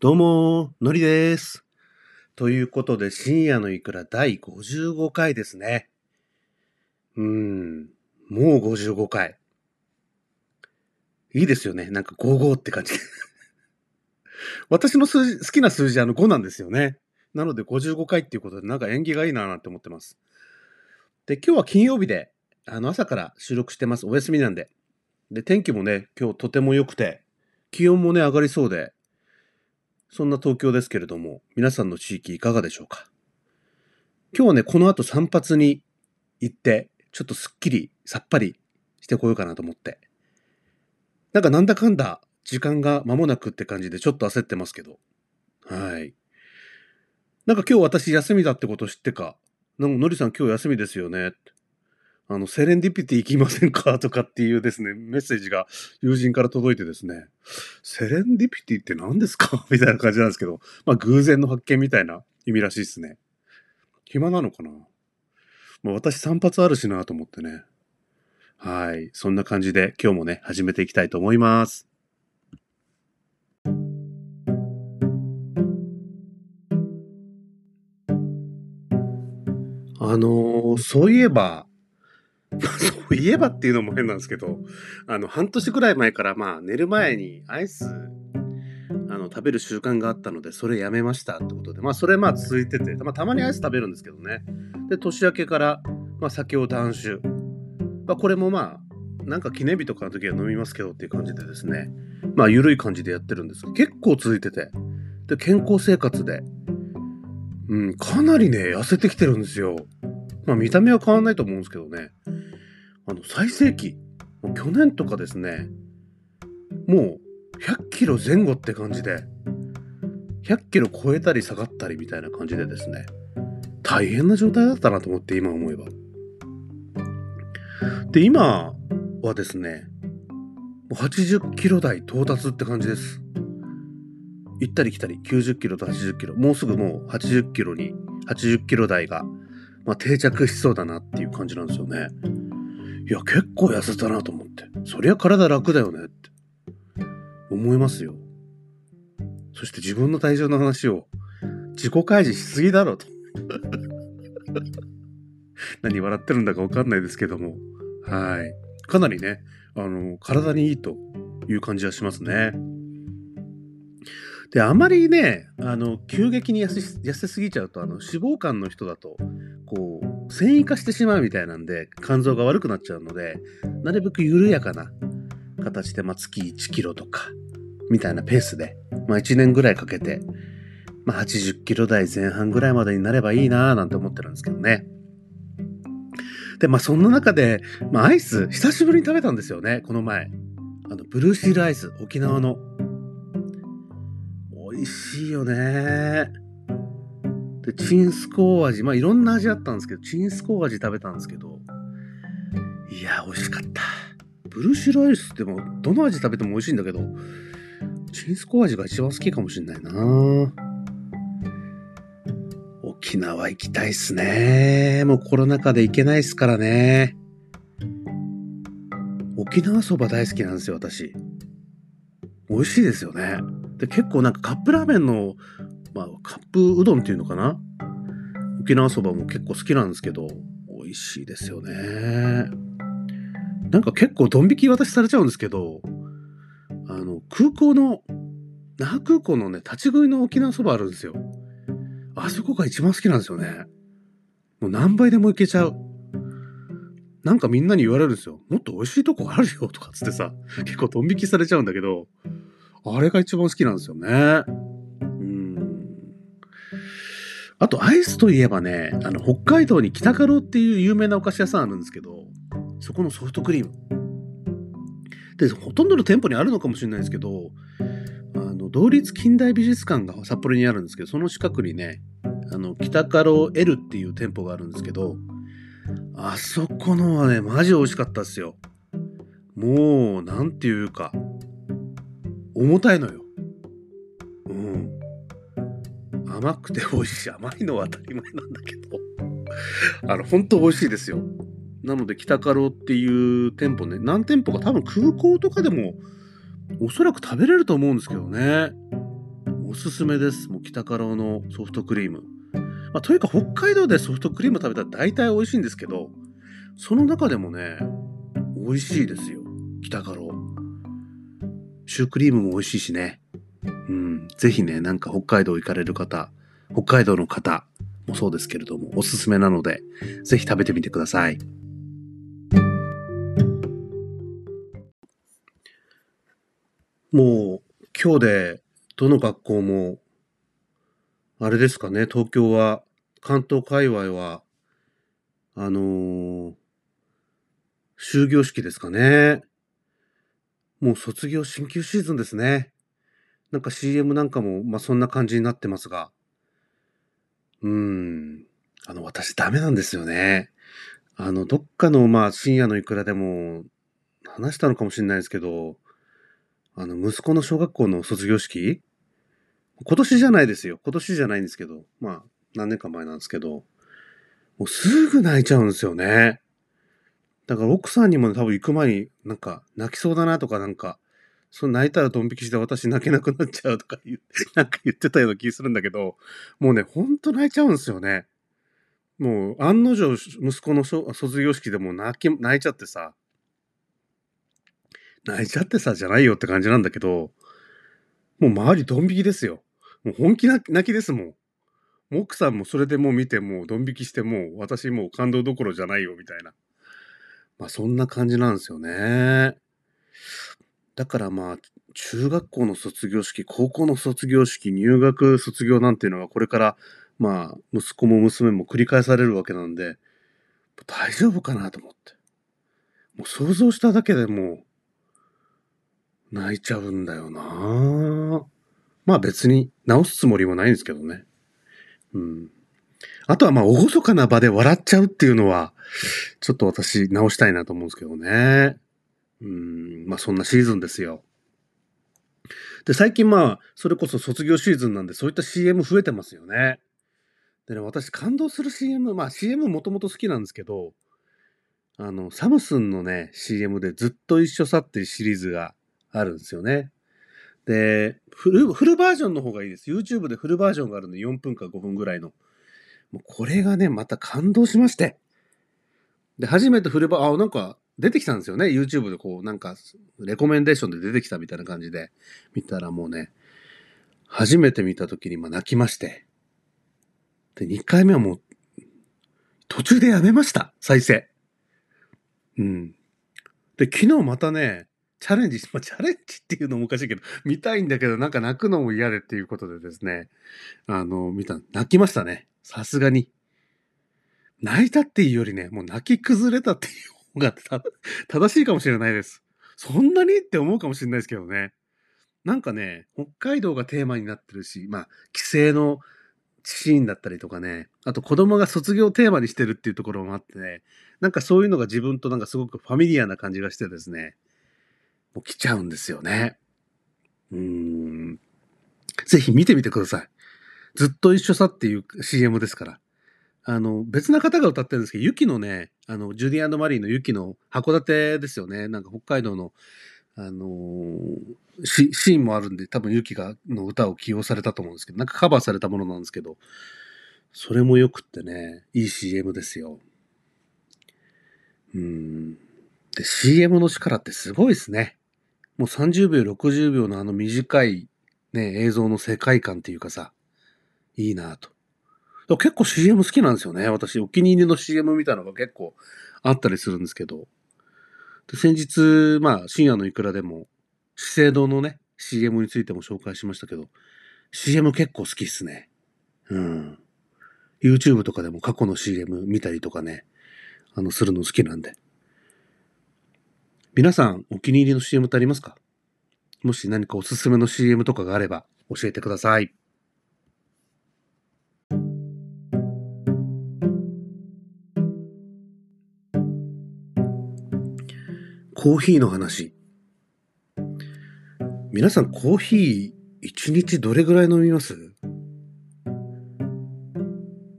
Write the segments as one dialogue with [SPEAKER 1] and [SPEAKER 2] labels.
[SPEAKER 1] どうも、のりです。ということで、深夜のいくら第55回ですね。うーん、もう55回。いいですよね。なんか55って感じ。私の数字、好きな数字あの5なんですよね。なので55回っていうことで、なんか縁起がいいななんて思ってます。で、今日は金曜日で、あの朝から収録してます。お休みなんで。で、天気もね、今日とても良くて、気温もね、上がりそうで、そんな東京ですけれども、皆さんの地域いかがでしょうか？今日はね、この後散髪に行って、ちょっとすっきり、さっぱりしてこようかなと思って。なんかなんだかんだ時間が間もなくって感じでちょっと焦ってますけど。はい。なんか今日私休みだってこと知ってか、なんかのりさん今日休みですよね。あの、セレンディピティ行きませんか？とかっていうですね、メッセージが友人から届いてですね、セレンディピティって何ですか？みたいな感じなんですけど、まあ偶然の発見みたいな意味らしいですね。暇なのかな？まあ私散髪あるしなと思ってね。はい。そんな感じで今日もね、始めていきたいと思います。あのーそういえば、そういえばっていうのも変なんですけど、あの、半年くらい前から、まあ、寝る前にアイス、あの、食べる習慣があったので、それやめましたってことで、まあ、それまあ続いてて、まあ、たまにアイス食べるんですけどね。で、年明けから、まあ、酒を断酒。まあ、これもまあ、なんか記念日とかの時は飲みますけどっていう感じでですね、まあ、緩い感じでやってるんですけど、結構続いてて、で、健康生活で、うん、かなりね、痩せてきてるんですよ。まあ、見た目は変わんないと思うんですけどね。あの、最盛期、もう去年とかですね、もう100キロ前後って感じで、100キロ超えたり下がったりみたいな感じでですね、大変な状態だったなと思って今思えば。で、今はですね、80キロ台到達って感じです。行ったり来たり、90キロと80キロ、もうすぐもう80キロに、80キロ台が、まあ、定着しそうだなっていう感じなんですよね。いや、結構痩せたなと思って。そりゃ体楽だよねって思いますよ。そして自分の体重の話を自己開示しすぎだろと。何笑ってるんだかわかんないですけども。はい。かなりね、あの、体にいいという感じはしますね。で、あまりね、あの、急激に痩せすぎちゃうと、あの、脂肪肝の人だと、繊維化してしまうみたいなんで、肝臓が悪くなっちゃうので、なるべく緩やかな形で、まあ、月1キロとか、みたいなペースで、まあ、1年ぐらいかけて、まあ、80キロ台前半ぐらいまでになればいいなぁなんて思ってるんですけどね。で、まあ、そんな中で、まあ、アイス、久しぶりに食べたんですよね、この前。あの、ブルーシールアイス、沖縄の。美味しいよねで、チンスコー味、まあいろんな味あったんですけど、チンスコー味食べたんですけど、いや、美味しかった。ブルーシールアイスってもどの味食べても美味しいんだけど、チンスコー味が一番好きかもしんないな沖縄行きたいっすね。もうコロナ禍で行けないっすからね。沖縄そば大好きなんですよ、私。美味しいですよね。で、結構なんかカップラーメンの、まあ、カップうどんっていうのかな？沖縄そばも結構好きなんですけど、美味しいですよね。なんか結構ドン引き私されちゃうんですけど、あの、空港の、那覇空港のね、立ち食いの沖縄そばあるんですよ。あそこが一番好きなんですよね。もう何倍でもいけちゃう。なんかみんなに言われるんですよ。もっと美味しいとこあるよとかつってさ、結構ドン引きされちゃうんだけど、あれが一番好きなんですよね。あと、アイスといえばね、あの、北海道に北カロっていう有名なお菓子屋さんあるんですけど、そこのソフトクリーム。で、ほとんどの店舗にあるのかもしれないですけど、あの、同立近代美術館が札幌にあるんですけど、その近くにね、あの、北カロ L っていう店舗があるんですけど、あそこのはね、マジ美味しかったですよ。もう、なんていうか、重たいのよ。甘くて美味しい。甘いのは当たり前なんだけど。あの、本当美味しいですよ。なので、北カロっていう店舗ね、何店舗か多分空港とかでもおそらく食べれると思うんですけどね。おすすめです。もう北カロのソフトクリーム。まあ、というか北海道でソフトクリーム食べたら大体美味しいんですけど、その中でもね、美味しいですよ。北カロ。シュークリームも美味しいしね。ぜひね、なんか北海道行かれる方、北海道の方もそうですけれども、おすすめなので、ぜひ食べてみてください。もう今日でどの学校も、あれですかね、東京は、関東界隈は、あのー、終業式ですかね。もう卒業進級シーズンですね。なんか CM なんかも、まあそんな感じになってますが。うーん。あの、私ダメなんですよね。あの、どっかの、まあ深夜のいくらでも話したのかもしれないですけど、あの、息子の小学校の卒業式？今年じゃないですよ。今年じゃないんですけど、まあ、何年か前なんですけど、もうすぐ泣いちゃうんですよね。だから奥さんにも、ね、多分行く前になんか泣きそうだなとかなんか、その泣いたらドン引きして私泣けなくなっちゃうとか言う、なんか言ってたような気するんだけど、もうね、ほんと泣いちゃうんですよね。もう案の定息子の卒業式でも泣き、泣いちゃってさ、泣いちゃってさじゃないよって感じなんだけど、もう周りドン引きですよ。もう本気泣きですもん。奥さんもそれでもう見てもうドン引きしてもう私もう感動どころじゃないよみたいな。まあそんな感じなんですよね。だからまあ中学校の卒業式、高校の卒業式、入学卒業なんていうのがこれからまあ息子も娘も繰り返されるわけなんで大丈夫かなと思って。もう想像しただけでもう泣いちゃうんだよなまあ別に直すつもりもないんですけどね。うん。あとはまあ、厳かな場で笑っちゃうっていうのは、ちょっと私直したいなと思うんですけどね。うん、まあそんなシーズンですよ。で、最近まあ、それこそ卒業シーズンなんで、そういった CM 増えてますよね。でね、私感動する CM、まあ CM もともと好きなんですけど、あの、サムスンのね、CM でずっと一緒さっていうシリーズがあるんですよね。で、フル、フルバージョンの方がいいです。YouTube でフルバージョンがあるんで4分か5分ぐらいの。もうこれがね、また感動しまして。で、初めてフルバー、あ、なんか出てきたんですよね。YouTube でこう、なんか、レコメンデーションで出てきたみたいな感じで見たらもうね、初めて見た時にま泣きまして。で、2回目はもう、途中でやめました。再生。うん。で、昨日またね、チャレンジ、まあ、チャレンジっていうのもおかしいけど、見たいんだけど、なんか泣くのも嫌でっていうことでですね、あの、見た、泣きましたね。さすがに。泣いたっていうよりね、もう泣き崩れたっていうが正しいかもしれないです。そんなにって思うかもしれないですけどね。なんかね、北海道がテーマになってるし、まあ、帰省のシーンだったりとかね、あと子供が卒業テーマにしてるっていうところもあってね、なんかそういうのが自分となんかすごくファミリアな感じがしてですね、もう来ちゃうんですよね。うーん。ぜひ見てみてください。ずっと一緒さっていう CM ですから。あの、別な方が歌ってるんですけど、ユキのね、あの、ジュディマリーのユキの函館ですよね。なんか北海道の、あのー、シーンもあるんで、多分ユキが、の歌を起用されたと思うんですけど、なんかカバーされたものなんですけど、それもよくってね、いい CM ですよ。うん。で、CM の力ってすごいですね。もう30秒、60秒のあの短いね、映像の世界観っていうかさ、いいなと。結構 CM 好きなんですよね。私、お気に入りの CM みたいなのが結構あったりするんですけど。で先日、まあ、深夜のいくらでも、資生堂のね、CM についても紹介しましたけど、CM 結構好きっすね。うん。YouTube とかでも過去の CM 見たりとかね、あの、するの好きなんで。皆さんお気に入りの CM ってありますか？もし何かおすすめの CM とかがあれば教えてください。コーヒーの話。皆さんコーヒー一日どれぐらい飲みます？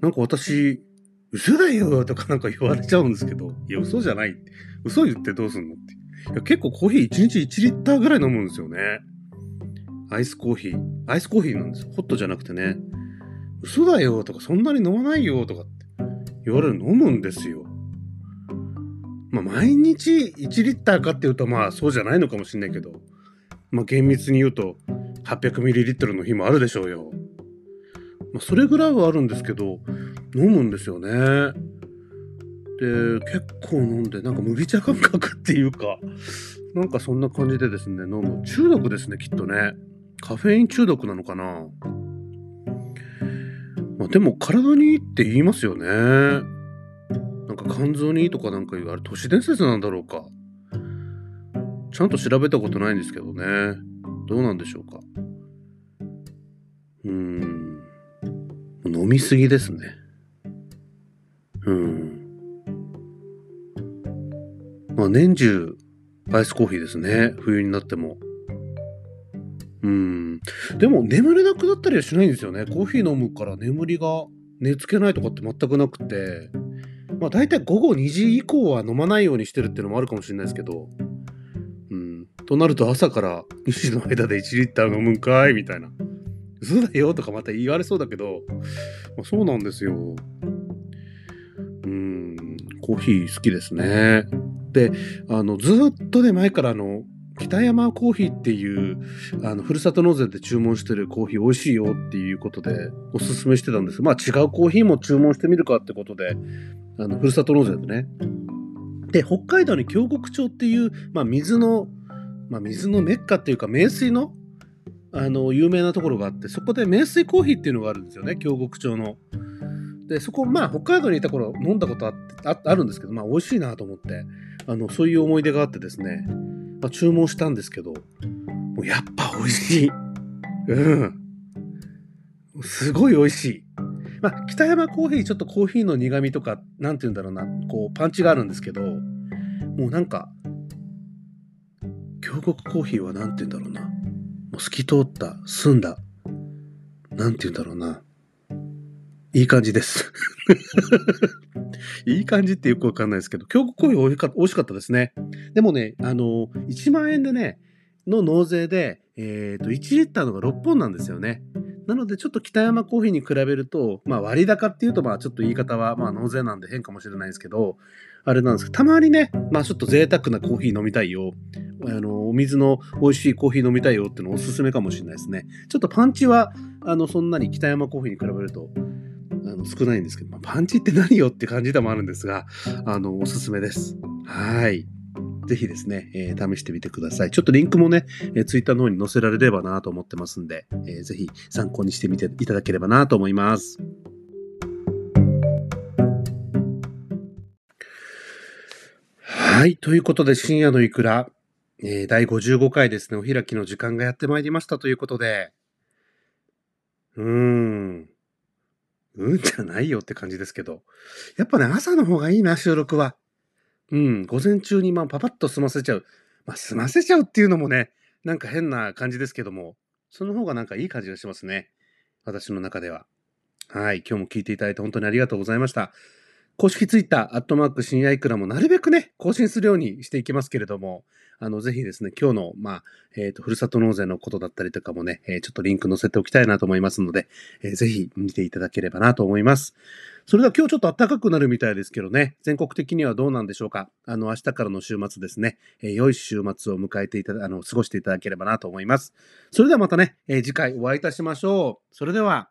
[SPEAKER 1] なんか私、嘘だよとかなんか言われちゃうんですけど、いや、嘘じゃない。嘘言ってどうすんのって。いや結構コーヒー1日1リッターぐらい飲むんですよね。アイスコーヒー。アイスコーヒーなんですよ。ホットじゃなくてね。嘘だよとか、そんなに飲まないよとかって言われる飲むんですよ。まあ、毎日1リッターかっていうと、まあ、そうじゃないのかもしんないけど、まあ、厳密に言うと、800ml の日もあるでしょうよ。まあ、それぐらいはあるんですけど、飲むんですよね。で、結構飲んで、なんか麦茶感覚っていうか、なんかそんな感じでですね、飲む。中毒ですね、きっとね。カフェイン中毒なのかな。まあ、でも体にいいって言いますよね。か肝臓にいいとかなんか言う、あれ都市伝説なんだろうか。ちゃんと調べたことないんですけどね。どうなんでしょうか。うん。飲みすぎですね。うん。まあ年中アイスコーヒーですね。冬になっても。うん。でも眠れなくなったりはしないんですよね。コーヒー飲むから眠りが寝つけないとかって全くなくて。まあ大体午後2時以降は飲まないようにしてるっていうのもあるかもしれないですけど。うん。となると朝から2時の間で1リッター飲むんかいみたいな。嘘だよとかまた言われそうだけど、まあ、そうなんですよ。うん。コーヒー好きですね。で、あの、ずっとね、前からあの、北山コーヒーっていうあのふるさと納税で注文してるコーヒー美味しいよっていうことでおすすめしてたんです。まあ違うコーヒーも注文してみるかってことであのふるさと納税でね。で北海道に京極町っていう、まあ、水の、まあ、水のメッカっていうか名水のあの有名なところがあってそこで名水コーヒーっていうのがあるんですよね京極町の。でそこまあ北海道にいた頃飲んだことあってあるんですけどまあ美味しいなと思ってあのそういう思い出があってですね。ま、注文したんですけど、もうやっぱ美味しい。うん。すごい美味しい。まあ、北山コーヒー、ちょっとコーヒーの苦味とか、なんて言うんだろうな、こう、パンチがあるんですけど、もうなんか、京極コーヒーはなんて言うんだろうな。もう透き通った、澄んだ、なんて言うんだろうな。いい感じです。いい感じってよくわかんないですけど、京極コーヒー美味か美味しかったですね。でもね、あの、1万円でね、の納税で、えっ、ー、と、1リッターのが6本なんですよね。なので、ちょっと北山コーヒーに比べると、まあ、割高っていうと、まあ、ちょっと言い方は、まあ、納税なんで変かもしれないですけど、あれなんですけど、たまにね、まあ、ちょっと贅沢なコーヒー飲みたいよ。あの、お水の美味しいコーヒー飲みたいよっていうのおすすめかもしれないですね。ちょっとパンチは、あの、そんなに北山コーヒーに比べると、あの少ないんですけど、まあ、パンチって何よって感じでもあるんですが、あの、おすすめです。はい。ぜひですね、えー、試してみてください。ちょっとリンクもね、えー、ツイッターの方に載せられればなと思ってますんで、えー、ぜひ参考にしてみていただければなと思います。はい。ということで、深夜のいくら、えー、第55回ですね、お開きの時間がやってまいりましたということで、うーん。うん？じゃないよって感じですけど。やっぱね、朝の方がいいな、収録は。うん、午前中にまあパパッと済ませちゃう。まあ、済ませちゃうっていうのもね、なんか変な感じですけども、その方がなんかいい感じがしますね。私の中では。はい。今日も聞いていただいて本当にありがとうございました。公式ツイッター、アットマーク深夜いくらもなるべくね、更新するようにしていきますけれども、あの、ぜひですね、今日の、まあ、えっ、ー、と、ふるさと納税のことだったりとかもね、えー、ちょっとリンク載せておきたいなと思いますので、えー、ぜひ見ていただければなと思います。それでは今日ちょっと暖かくなるみたいですけどね、全国的にはどうなんでしょうか？あの、明日からの週末ですね、えー、良い週末を迎えていただ、あの、過ごしていただければなと思います。それではまたね、えー、次回お会いいたしましょう。それでは、